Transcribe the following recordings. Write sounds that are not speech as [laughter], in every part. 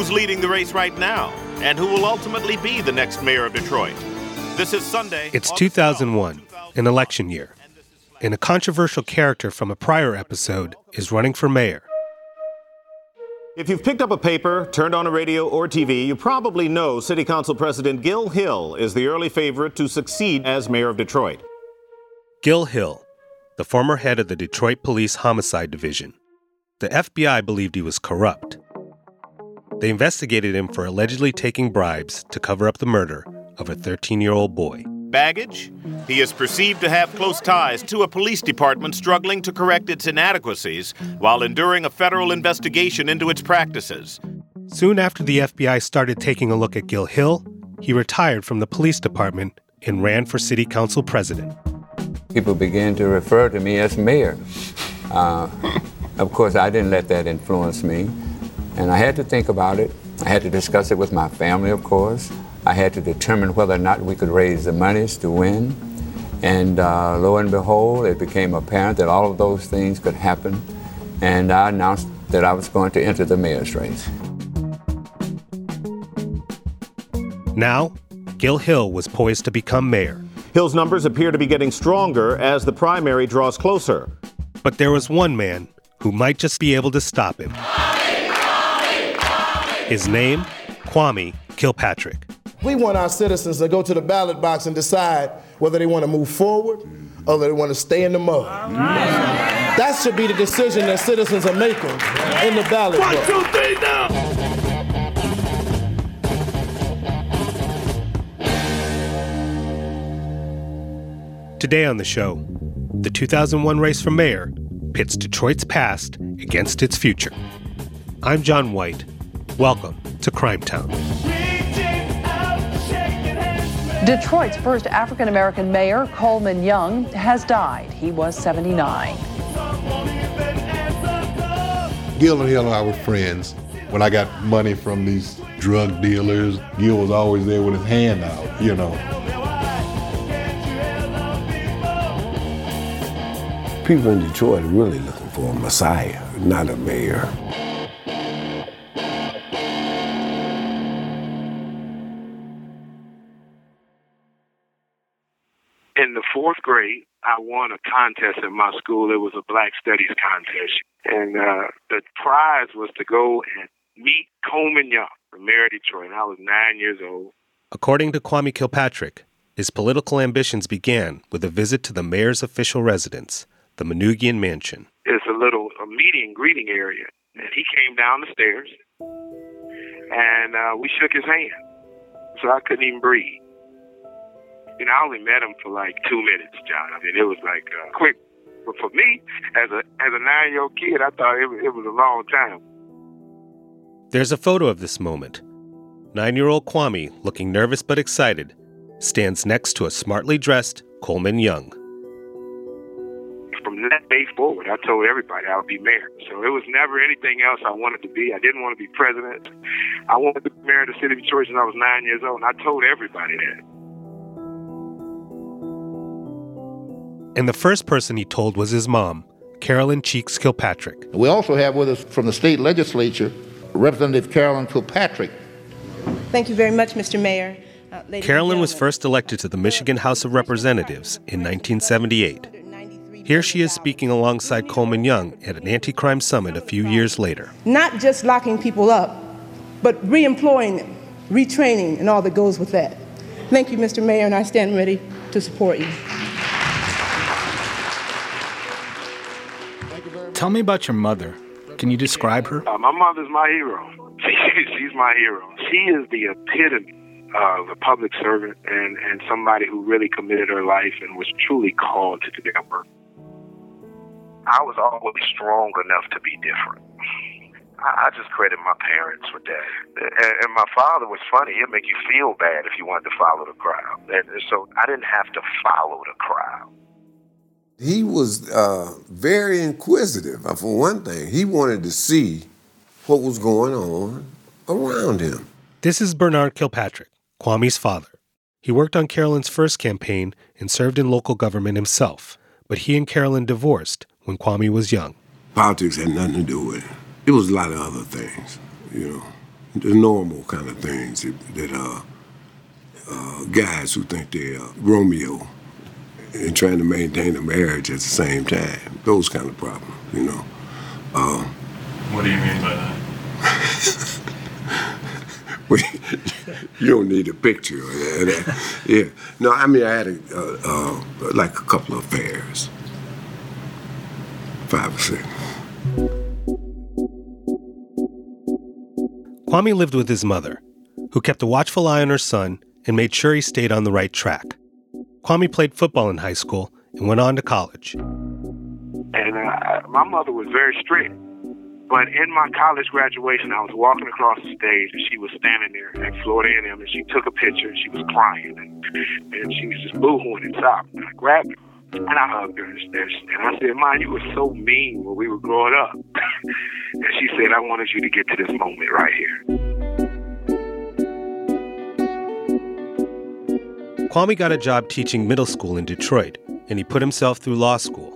Who's leading the race right now? And who will ultimately be the next mayor of Detroit? This is Sunday. It's 2001, an election year and a controversial character from a prior episode is running for mayor. If you've picked up a paper, turned on a radio or TV, you probably know City Council President Gil Hill is the early favorite to succeed as mayor of Detroit. Gil Hill, the former head of the Detroit Police Homicide Division. The FBI believed he was corrupt. They investigated him for allegedly taking bribes to cover up the murder of a 13 year old boy baggage. He is perceived to have close ties to a police department struggling to correct its inadequacies while enduring a federal investigation into its practices. Soon after the FBI started taking a look at Gil Hill, he retired from the police department and ran for city council president. People began to refer to me as mayor. Uh, of course, I didn't let that influence me, and I had to think about it. I had to discuss it with my family, of course. I had to determine whether or not we could raise the monies to win. And uh, lo and behold, it became apparent that all of those things could happen. And I announced that I was going to enter the mayor's race. Now, Gil Hill was poised to become mayor. Hill's numbers appear to be getting stronger as the primary draws closer. But there was one man who might just be able to stop him. His name, Kwame Kilpatrick. We want our citizens to go to the ballot box and decide whether they want to move forward or whether they want to stay in the mud. That should be the decision that citizens are making in the ballot box. One, two, three, now! Today on the show, the 2001 race for mayor pits Detroit's past against its future. I'm John White. Welcome to Crimetown. Detroit's first African American mayor, Coleman Young, has died. He was 79. Gil and Hill are our friends. When I got money from these drug dealers, Gil was always there with his hand out, you know. People in Detroit are really looking for a messiah, not a mayor. Grade, I won a contest in my school. It was a Black Studies contest, and uh, the prize was to go and meet Coleman Young, the mayor of Detroit. I was nine years old. According to Kwame Kilpatrick, his political ambitions began with a visit to the mayor's official residence, the Manoogian Mansion. It's a little a meeting greeting area, and he came down the stairs, and uh, we shook his hand, so I couldn't even breathe you know, I only met him for like two minutes, John. I mean, it was like uh, quick. But for me, as a as a nine year old kid, I thought it, it was a long time. There's a photo of this moment. Nine year old Kwame, looking nervous but excited, stands next to a smartly dressed Coleman Young. From that day forward, I told everybody I would be mayor. So it was never anything else I wanted to be. I didn't want to be president. I wanted to be mayor of the city of Detroit when I was nine years old, and I told everybody that. And the first person he told was his mom, Carolyn Cheeks Kilpatrick. We also have with us from the state legislature Representative Carolyn Kilpatrick. Thank you very much, Mr. Mayor. Uh, Carolyn was first elected to the Michigan House of Representatives in 1978. Here she is speaking alongside Coleman Young at an anti crime summit a few years later. Not just locking people up, but re employing them, retraining, and all that goes with that. Thank you, Mr. Mayor, and I stand ready to support you. Tell me about your mother. Can you describe her? Uh, my mother's my hero. [laughs] She's my hero. She is the epitome of a public servant and, and somebody who really committed her life and was truly called to that work. I was always strong enough to be different. I, I just credit my parents with that. And, and my father was funny. He'd make you feel bad if you wanted to follow the crowd. And so I didn't have to follow the crowd. He was uh, very inquisitive. Uh, for one thing, he wanted to see what was going on around him. This is Bernard Kilpatrick, Kwame's father. He worked on Carolyn's first campaign and served in local government himself, but he and Carolyn divorced when Kwame was young. Politics had nothing to do with it. It was a lot of other things, you know, the normal kind of things that, that uh, uh, guys who think they're Romeo and trying to maintain a marriage at the same time. Those kind of problems, you know. Uh, what do you mean by that? [laughs] you don't need a picture of that. [laughs] yeah. No, I mean, I had a, uh, uh, like a couple of affairs. Five or six. Kwame lived with his mother, who kept a watchful eye on her son and made sure he stayed on the right track. Kwame played football in high school and went on to college. And uh, my mother was very strict. But in my college graduation, I was walking across the stage, and she was standing there at Florida A&M, and she took a picture, and she was crying, and, and she was just boohooing and sobbing. And I grabbed her, and I hugged her, and, and I said, "Mom, you were so mean when we were growing up." [laughs] and she said, "I wanted you to get to this moment right here." Kwame got a job teaching middle school in Detroit, and he put himself through law school.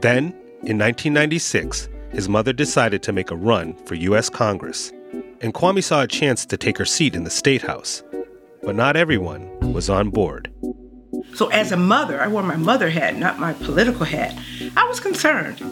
Then, in 1996, his mother decided to make a run for U.S. Congress, and Kwame saw a chance to take her seat in the State House. But not everyone was on board. So, as a mother, I wore my mother hat, not my political hat. I was concerned.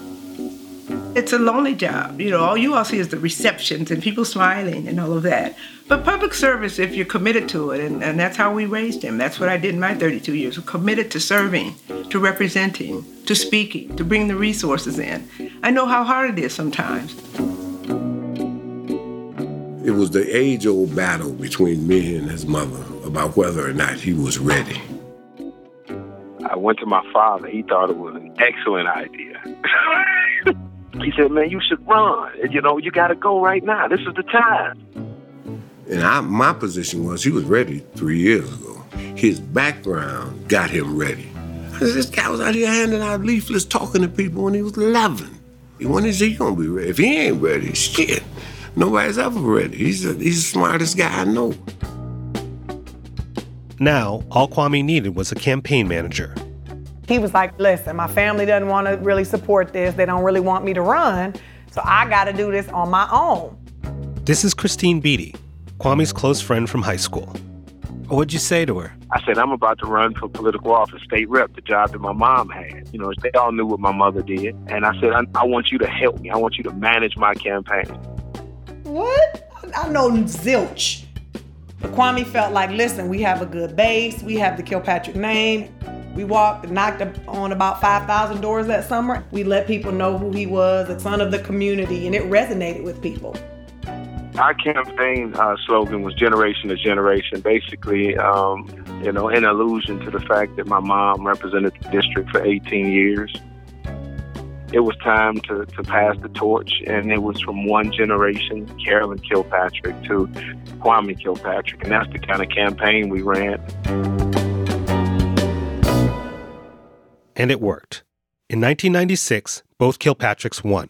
It's a lonely job. You know, all you all see is the receptions and people smiling and all of that. But public service, if you're committed to it, and, and that's how we raised him. That's what I did in my 32 years. We're committed to serving, to representing, to speaking, to bring the resources in. I know how hard it is sometimes. It was the age old battle between me and his mother about whether or not he was ready. I went to my father. He thought it was an excellent idea. [laughs] he said, Man, you should run. You know, you got to go right now. This is the time. And I, my position was he was ready three years ago. His background got him ready. This guy was out here handing out leaflets, talking to people when he was 11. When is he gonna be ready? If he ain't ready, shit, nobody's ever ready. He's, a, he's the smartest guy I know. Now, all Kwame needed was a campaign manager. He was like, listen, my family doesn't want to really support this. They don't really want me to run. So I got to do this on my own. This is Christine Beatty, Kwame's close friend from high school. What'd you say to her? I said, I'm about to run for political office, state rep, the job that my mom had. You know, they all knew what my mother did. And I said, I, I want you to help me. I want you to manage my campaign. What? I know zilch. But Kwame felt like, listen, we have a good base. We have the Kilpatrick name. We walked and knocked on about 5,000 doors that summer. We let people know who he was, a son of the community, and it resonated with people. Our campaign uh, slogan was generation to generation, basically, um, you know, in allusion to the fact that my mom represented the district for 18 years. It was time to, to pass the torch, and it was from one generation, Carolyn Kilpatrick, to Kwame Kilpatrick, and that's the kind of campaign we ran. And it worked. In 1996, both Kilpatricks won.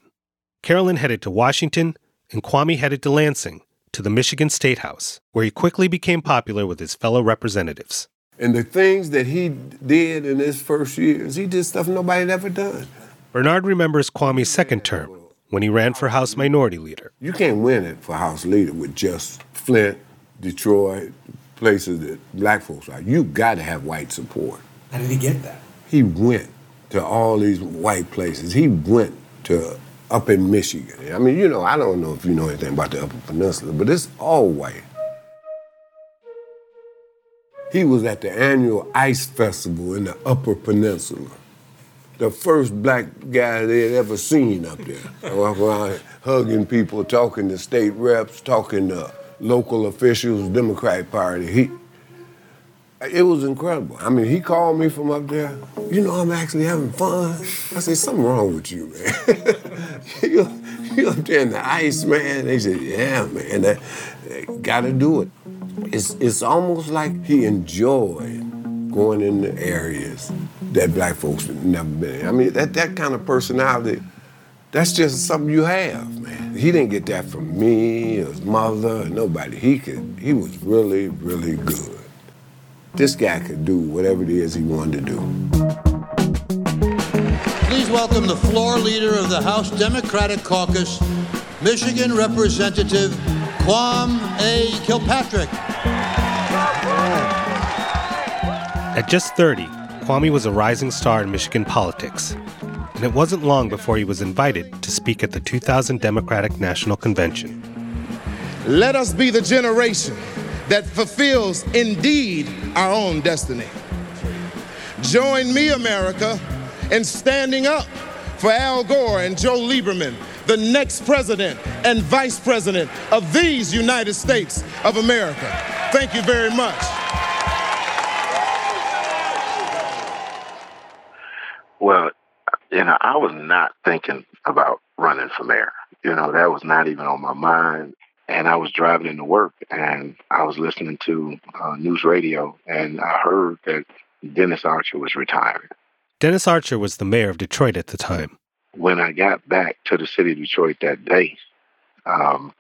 Carolyn headed to Washington, and Kwame headed to Lansing, to the Michigan State House, where he quickly became popular with his fellow representatives. And the things that he did in his first years, he did stuff nobody had ever done. Bernard remembers Kwame's second term when he ran for House Minority Leader. You can't win it for House Leader with just Flint, Detroit, places that black folks are. You got to have white support. How did he get that? He went to all these white places. He went to up in Michigan. I mean, you know, I don't know if you know anything about the Upper Peninsula, but it's all white. He was at the annual ice festival in the Upper Peninsula. The first black guy they had ever seen up there. [laughs] hugging people, talking to state reps, talking to local officials, Democratic Party. He, It was incredible. I mean, he called me from up there. You know, I'm actually having fun. I said, something wrong with you, man. [laughs] you, you up there in the ice, man. They said, yeah, man, that, that gotta do it. It's, it's almost like he enjoyed going in the areas that black folks had never been in. I mean, that, that kind of personality, that's just something you have, man. He didn't get that from me, or his mother, or nobody. He could, he was really, really good. This guy could do whatever it is he wanted to do. Please welcome the floor leader of the House Democratic Caucus, Michigan Representative Quam A. Kilpatrick. At just 30, Kwame was a rising star in Michigan politics, and it wasn't long before he was invited to speak at the 2000 Democratic National Convention. Let us be the generation that fulfills indeed our own destiny. Join me, America, in standing up for Al Gore and Joe Lieberman, the next president and vice president of these United States of America. Thank you very much. Well, you know, I was not thinking about running for mayor. You know, that was not even on my mind. And I was driving into work and I was listening to uh, news radio and I heard that Dennis Archer was retiring. Dennis Archer was the mayor of Detroit at the time. When I got back to the city of Detroit that day, um,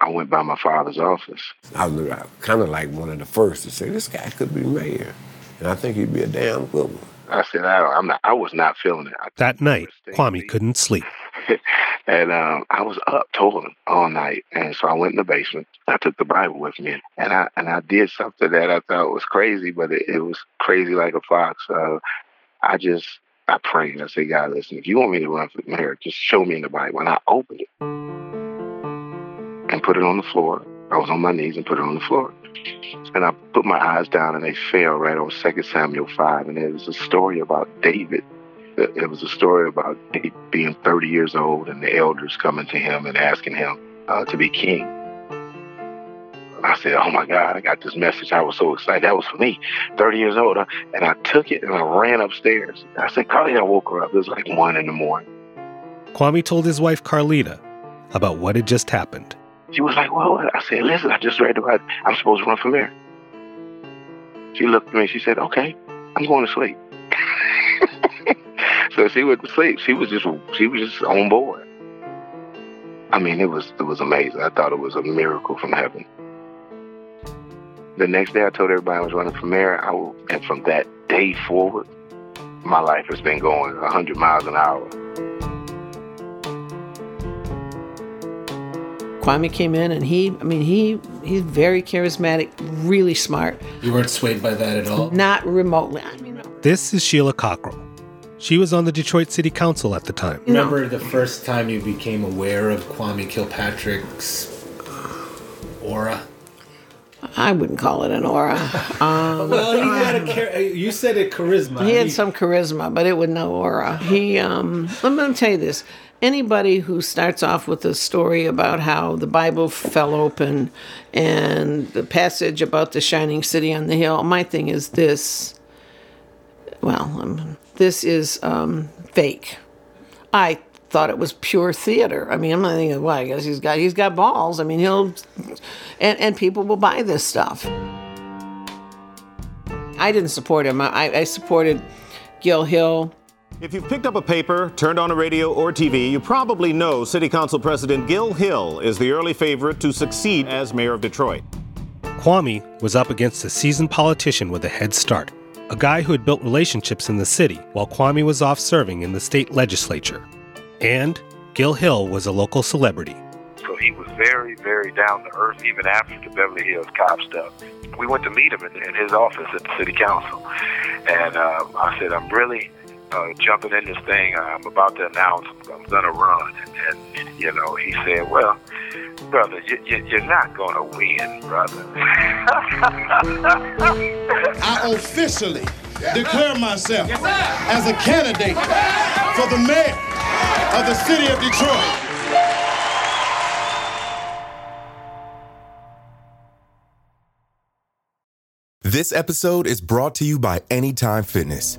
I went by my father's office. I was kind of like one of the first to say, this guy could be mayor. And I think he'd be a damn good one. I said, I, I'm not, I was not feeling it. I That night, Kwame couldn't sleep. [laughs] and um, I was up toiling all night, and so I went in the basement. I took the Bible with me, and I and I did something that I thought was crazy, but it, it was crazy like a fox. Uh, I just I prayed. I said, God, listen, if you want me to run for mayor, just show me in the Bible. And I opened it and put it on the floor. I was on my knees and put it on the floor. And I put my eyes down and they fell right on 2 Samuel 5. And it was a story about David. It was a story about being 30 years old and the elders coming to him and asking him uh, to be king. I said, Oh my God, I got this message. I was so excited. That was for me, 30 years old. And I took it and I ran upstairs. I said, Carlita I woke her up. It was like one in the morning. Kwame told his wife Carlita about what had just happened. She was like, Well, I said, Listen, I just read about I'm supposed to run for mayor. She looked at me. She said, Okay, I'm going to sleep. [laughs] so she went to sleep. She was just she was just on board. I mean, it was it was amazing. I thought it was a miracle from heaven. The next day, I told everybody I was running for mayor. I will, and from that day forward, my life has been going 100 miles an hour. Kwame came in and he, I mean, he he's very charismatic, really smart. You weren't swayed by that at all? Not remotely. I mean, This is Sheila Cockrel. She was on the Detroit City Council at the time. Remember the first time you became aware of Kwame Kilpatrick's aura? I wouldn't call it an aura. Um, Well, he had a char- you said it charisma. He had some charisma, but it was no aura. He, um, let me tell you this. Anybody who starts off with a story about how the Bible fell open and the passage about the shining city on the hill, my thing is this. Well, um, this is um, fake. I thought it was pure theater. I mean, I'm not thinking, well, I guess he's got he's got balls. I mean, he'll, and and people will buy this stuff. I didn't support him. I, I supported Gil Hill. If you've picked up a paper, turned on a radio or TV, you probably know City Council President Gil Hill is the early favorite to succeed as mayor of Detroit. Kwame was up against a seasoned politician with a head start, a guy who had built relationships in the city while Kwame was off serving in the state legislature. And Gil Hill was a local celebrity. So he was very, very down to earth even after the Beverly Hills cop stuff. We went to meet him in, his office at the city council. And uh, I said, I'm really uh, jumping in this thing. I'm about to announce I'm going to run. And, and, you know, he said, well, brother, you, you, you're not going to win, brother. [laughs] I officially declare myself as a candidate for the mayor of the city of Detroit. This episode is brought to you by Anytime Fitness.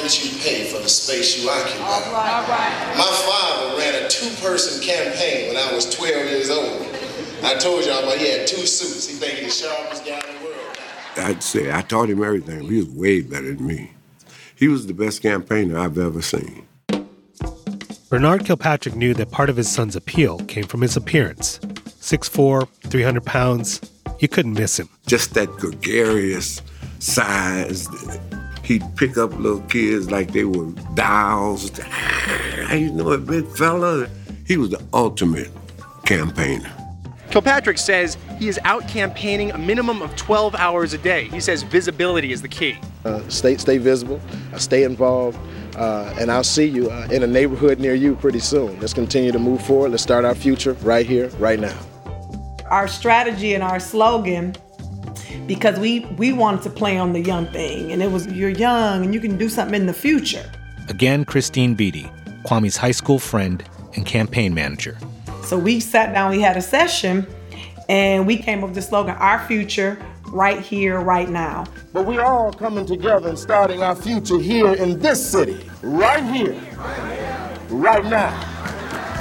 Service rent you pay for the space you occupy. All right, all right. My father ran a two-person campaign when I was 12 years old. I told y'all about he had two suits. He think he's the sharpest guy in the world. I'd say I taught him everything. He was way better than me. He was the best campaigner I've ever seen. Bernard Kilpatrick knew that part of his son's appeal came from his appearance. 6'4, 300 pounds, you couldn't miss him. Just that gregarious size. He'd pick up little kids like they were dolls. Ah, you know, a big fella. He was the ultimate campaigner. Kilpatrick says he is out campaigning a minimum of 12 hours a day. He says visibility is the key. Uh, stay, stay visible, uh, stay involved, uh, and I'll see you uh, in a neighborhood near you pretty soon. Let's continue to move forward. Let's start our future right here, right now. Our strategy and our slogan, because we we wanted to play on the young thing, and it was you're young and you can do something in the future. Again, Christine Beatty, Kwame's high school friend and campaign manager. So we sat down, we had a session, and we came up with the slogan, Our Future, right here, right now. But we're all coming together and starting our future here in this city, right here, right now.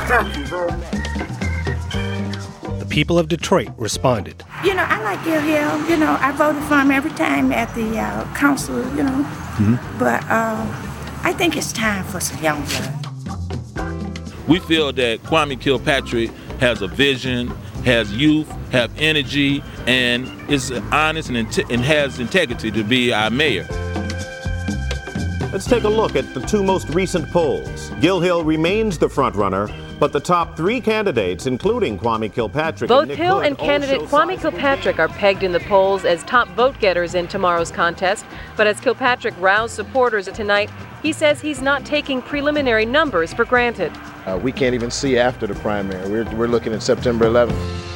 Thank you very much. The people of Detroit responded. You know, I like Gil Hill. You know, I voted for him every time at the uh, council, you know. Mm-hmm. But uh, I think it's time for some young blood. We feel that Kwame Kilpatrick has a vision, has youth, have energy, and is honest and, and has integrity to be our mayor. Let's take a look at the two most recent polls. Gil Hill remains the frontrunner, but the top three candidates, including Kwame Kilpatrick, both and Nick Hill Hood, and candidate Kwame Kilpatrick are pegged in the polls as top vote getters in tomorrow's contest. But as Kilpatrick roused supporters tonight, he says he's not taking preliminary numbers for granted. Uh, we can't even see after the primary. We're, we're looking at September 11th.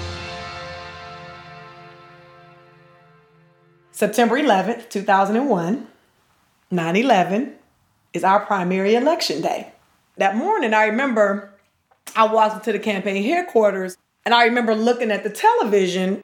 September 11th, 2001, 9 11 is our primary election day. That morning, I remember I walked into the campaign headquarters and I remember looking at the television.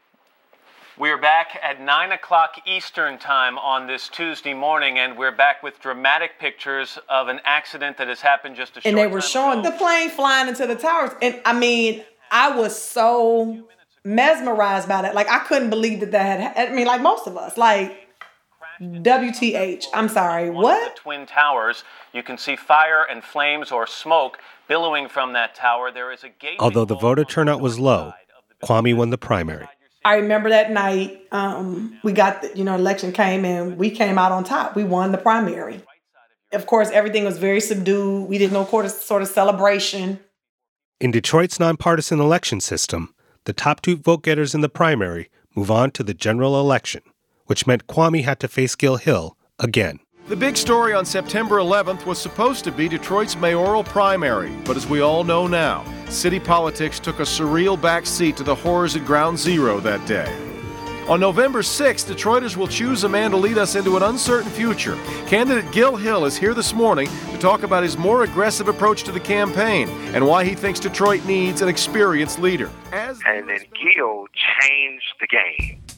We're back at 9 o'clock Eastern Time on this Tuesday morning, and we're back with dramatic pictures of an accident that has happened just a short and they were time showing the plane flying into the towers. And I mean, I was so mesmerized by that. Like, I couldn't believe that that had, I mean, like most of us, like, WTH. I'm sorry, what? the twin towers. You can see fire and flames or smoke billowing from that tower. There is a gate. Although the voter turnout was low, Kwame won the primary. I remember that night, um, we got, the, you know, election came and we came out on top. We won the primary. Of course, everything was very subdued. We did no quarter sort of celebration. In Detroit's nonpartisan election system, the top two vote getters in the primary move on to the general election, which meant Kwame had to face Gil Hill again. The big story on September 11th was supposed to be Detroit's mayoral primary, but as we all know now, city politics took a surreal backseat to the horrors at Ground Zero that day. On November 6th, Detroiters will choose a man to lead us into an uncertain future. Candidate Gil Hill is here this morning to talk about his more aggressive approach to the campaign and why he thinks Detroit needs an experienced leader. and then Gil changed the game.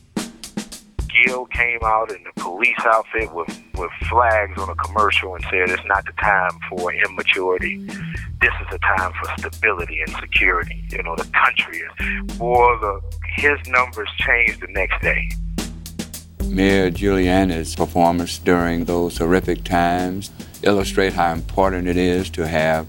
Gil came out in the police outfit with, with flags on a commercial and said it's not the time for immaturity. This is the time for stability and security. You know, the country is. Boy, the, his numbers changed the next day. Mayor Giuliani's performance during those horrific times illustrate how important it is to have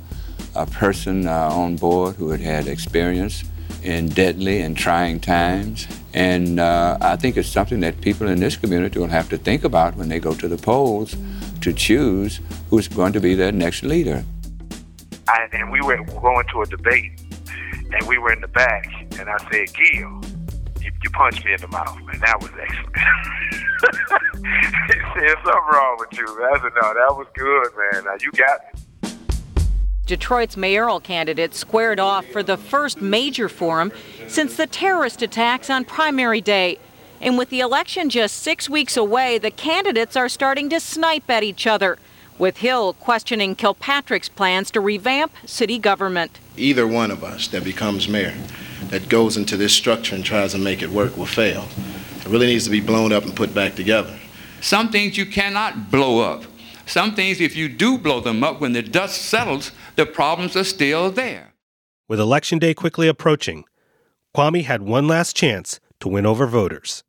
a person uh, on board who had had experience in deadly and trying times. And uh, I think it's something that people in this community will have to think about when they go to the polls to choose who's going to be their next leader. I, and we were going to a debate, and we were in the back, and I said, Gil, you, you punched me in the mouth, man. That was excellent. [laughs] he said, something wrong with you. I said, no, that was good, man. Now, you got it. Detroit's mayoral candidates squared off for the first major forum since the terrorist attacks on primary day. And with the election just six weeks away, the candidates are starting to snipe at each other, with Hill questioning Kilpatrick's plans to revamp city government. Either one of us that becomes mayor that goes into this structure and tries to make it work will fail. It really needs to be blown up and put back together. Some things you cannot blow up. Some things, if you do blow them up, when the dust settles, the problems are still there. With Election Day quickly approaching, Kwame had one last chance to win over voters.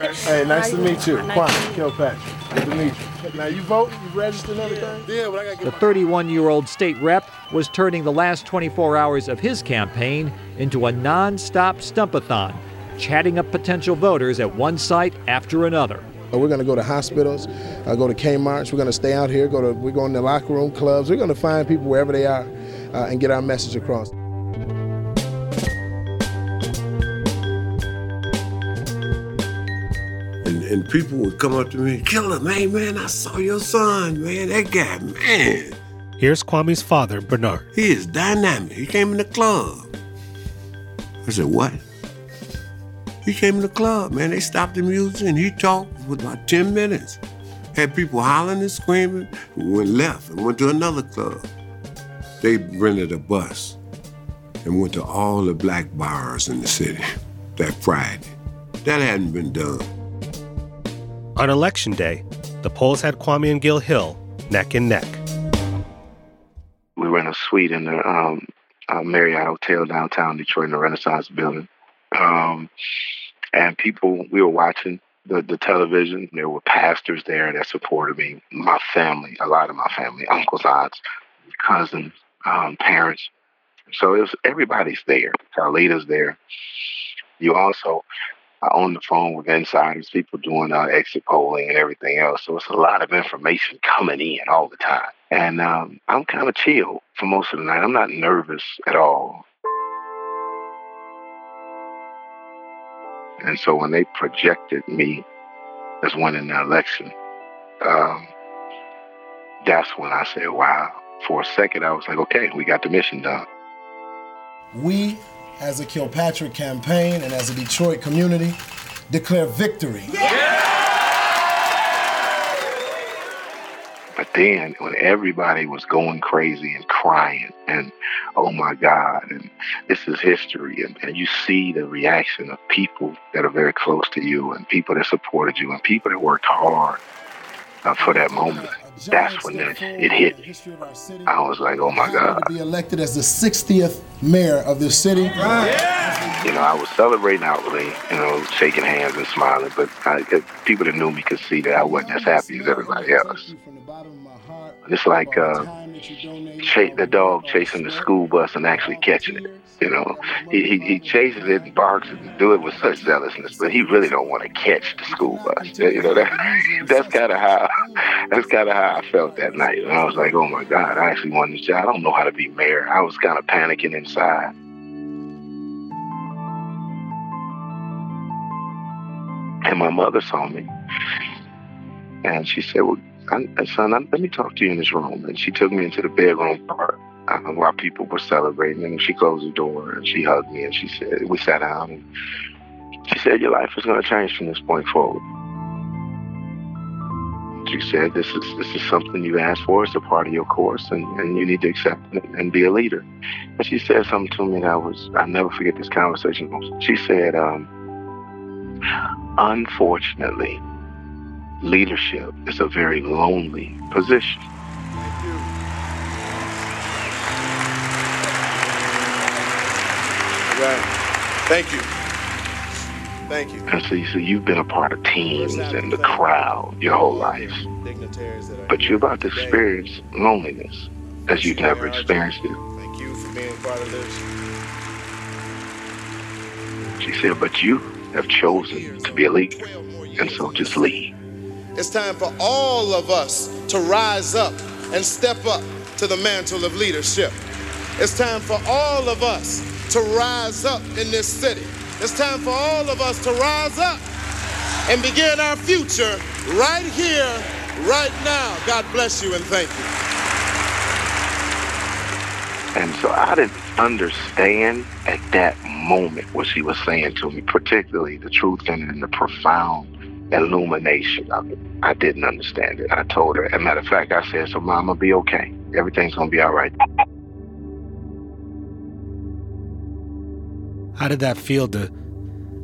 Hey, nice to meet you. Kwame Kilpatrick. Good to meet you. Now, you vote? You registered and everything? Yeah, but I got The 31 year old state rep was turning the last 24 hours of his campaign into a non stop stumpathon, chatting up potential voters at one site after another. We're going to go to hospitals, uh, go to Kmart's. We're going to stay out here. Go to we're going to locker room clubs. We're going to find people wherever they are uh, and get our message across. And, and people would come up to me, Killer, man, man, I saw your son, man. That guy, man, Here's Kwame's father, Bernard. he is dynamic. He came in the club. I said, what? He came in the club, man. They stopped the music and he talked for about 10 minutes. Had people hollering and screaming, went left and went to another club. They rented a bus and went to all the black bars in the city that Friday. That hadn't been done. On Election Day, the polls had Kwame and Gil Hill neck and neck. We were in a suite in the um, uh, Marriott Hotel downtown Detroit in the Renaissance Building. Um, and people, we were watching the, the television. There were pastors there that supported me, my family, a lot of my family, uncles, aunts, cousins, um, parents. So it was everybody's there. Our leaders there. You also on the phone with insiders, people doing uh, exit polling and everything else. So it's a lot of information coming in all the time. And um, I'm kind of chill for most of the night. I'm not nervous at all. And so when they projected me as winning the election, um, that's when I said, wow. For a second, I was like, okay, we got the mission done. We, as a Kilpatrick campaign and as a Detroit community, declare victory. But then when everybody was going crazy and crying and oh my God, and this is history, and, and you see the reaction of people that are very close to you and people that supported you and people that worked hard uh, for that moment, that's when it, it hit me. I was like, oh my God. To be elected as the 60th mayor of this city. You know, I was celebrating outwardly, you know, shaking hands and smiling, but I, people that knew me could see that I wasn't as happy as everybody else. It's like uh, cha- the dog chasing the school bus and actually catching it. You know, he, he, he chases it and barks and do it with such zealousness, but he really don't want to catch the school bus. You know, that, [laughs] that's kind of how that's kind of how I felt that night. And I was like, oh my God, I actually won this job. I don't know how to be mayor. I was kind of panicking inside. And my mother saw me, and she said, "Well, I, son, I, let me talk to you in this room." And she took me into the bedroom part uh, while people were celebrating. And she closed the door and she hugged me and she said, "We sat down." And she said, "Your life is going to change from this point forward." She said, "This is this is something you asked for. It's a part of your course, and, and you need to accept it and be a leader." And she said something to me that was I'll never forget this conversation. She said, um, "Unfortunately." leadership is a very lonely position. Right. Thank you. Thank you. And so, you, so you've been a part of teams and the crowd your whole life. But you're about to experience loneliness as you've never experienced it. Thank you for being part of this. She said, but you have chosen to be a leader. And so just lead. It's time for all of us to rise up and step up to the mantle of leadership. It's time for all of us to rise up in this city It's time for all of us to rise up and begin our future right here, right now. God bless you and thank you. And so I didn't understand at that moment what she was saying to me, particularly the truth and, the profound illumination of it. I didn't understand it. I told her. As a matter of fact, I said, so mama, be okay. Everything's going to be all right. How did that feel to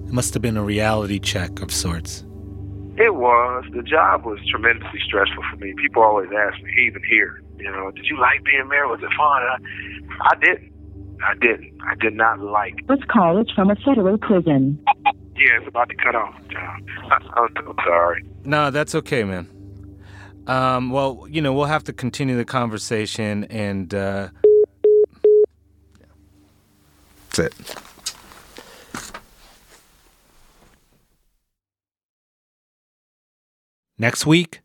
it must have been a reality check of sorts. It was. The job was tremendously stressful for me. People always ask me, even here, you know, did you like being mayor? Was it fun? I, I didn't. I didn't. I did not like. This call is from a federal prison. Yeah, it's about to cut off, John. I'm so sorry. No, that's okay, man. Um, well, you know, we'll have to continue the conversation and, uh, that's it. Next week,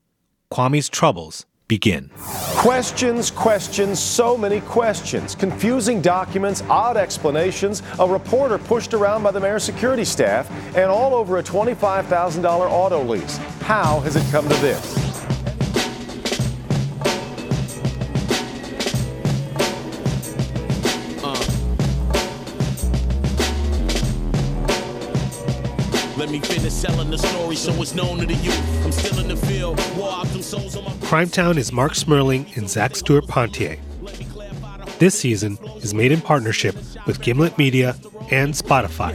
Kwame's troubles begin. Questions, questions, so many questions. Confusing documents, odd explanations, a reporter pushed around by the mayor's security staff, and all over a $25,000 auto lease. How has it come to this? Me selling the story so it's known to the youth. I'm still in the field. War souls on my Crimetown is Marc Smerling and Zac Stuart-Pontier. This season is made in partnership with Gimlet Media and Spotify.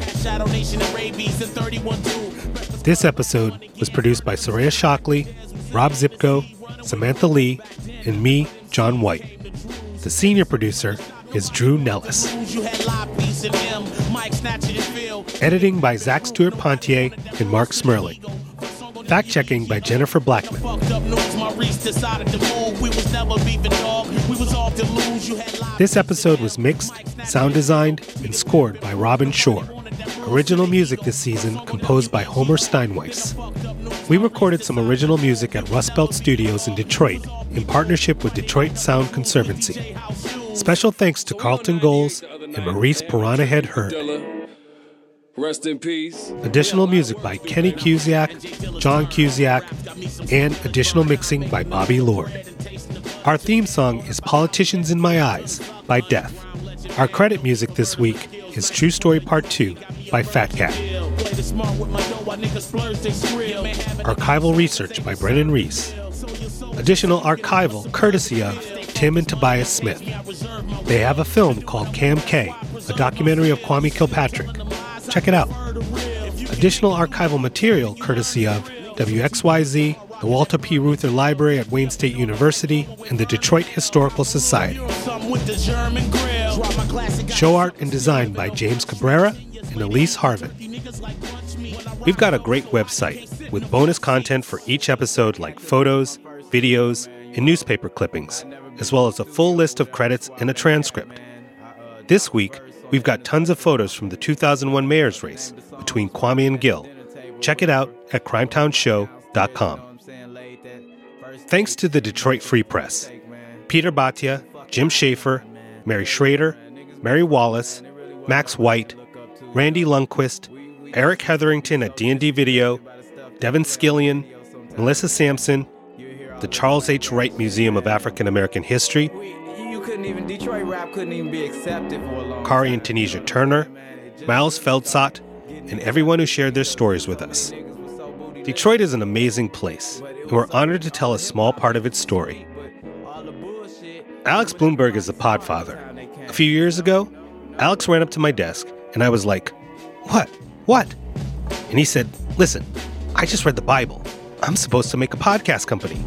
This episode was produced by Soraya Shockley, Rob Szypko, Samantha Lee, and me, John White. The senior producer is Drew Nelles. Editing by Zac Stuart-Pontier and Marc Smerling. Fact checking by Jennifer Blackman. This episode was mixed, sound designed, and scored by Robin Shore. Original music this season composed by Homer Steinweiss. We recorded some original music at Rust Belt Studios in Detroit in partnership with Detroit Sound Conservancy. Special thanks to Carleton Gholz and Maurice Piranha Head Hurd. Rest in peace. Additional music by Kenny Cusiak, John Cusiak, and additional mixing by Bobby Lord. Our theme song is Politicians in My Eyes by Death. Our credit music this week is True Story Part 2 by Fat Cat. Archival research by Brennan Reese. Additional archival courtesy of Tim and Tobias Smith. They have a film called Cam K, a documentary of Kwame Kilpatrick. Check it out. Additional archival material courtesy of WXYZ, the Walter P. Reuther Library at Wayne State University, and the Detroit Historical Society. Show art and design by James Cabrera and Elise Harvin. We've got a great website with bonus content for each episode like photos, videos, and newspaper clippings, as well as a full list of credits and a transcript. This week, we've got tons of photos from the 2001 mayor's race between Kwame and Gil. Check it out at crimetownshow.com. Thanks to the Detroit Free Press, Peter Bhatia, Jim Schaefer, Mary Schrader, Mary Wallace, Max White, Randy Lundquist, Eric Hetherington at D&D Video, Devin Skillion, Melissa Sampson, the Charles H. Wright Museum of African American History, even Detroit rap couldn't even be accepted for a long Kari and Tunisia Turner, Miles Feldsot, and everyone who shared their stories with us. Detroit is an amazing place, and we're honored to tell a small part of its story. Alex Blumberg is the podfather. A few years ago, Alex ran up to my desk, and I was like, What? What? And he said, Listen, I just read the Bible. I'm supposed to make a podcast company.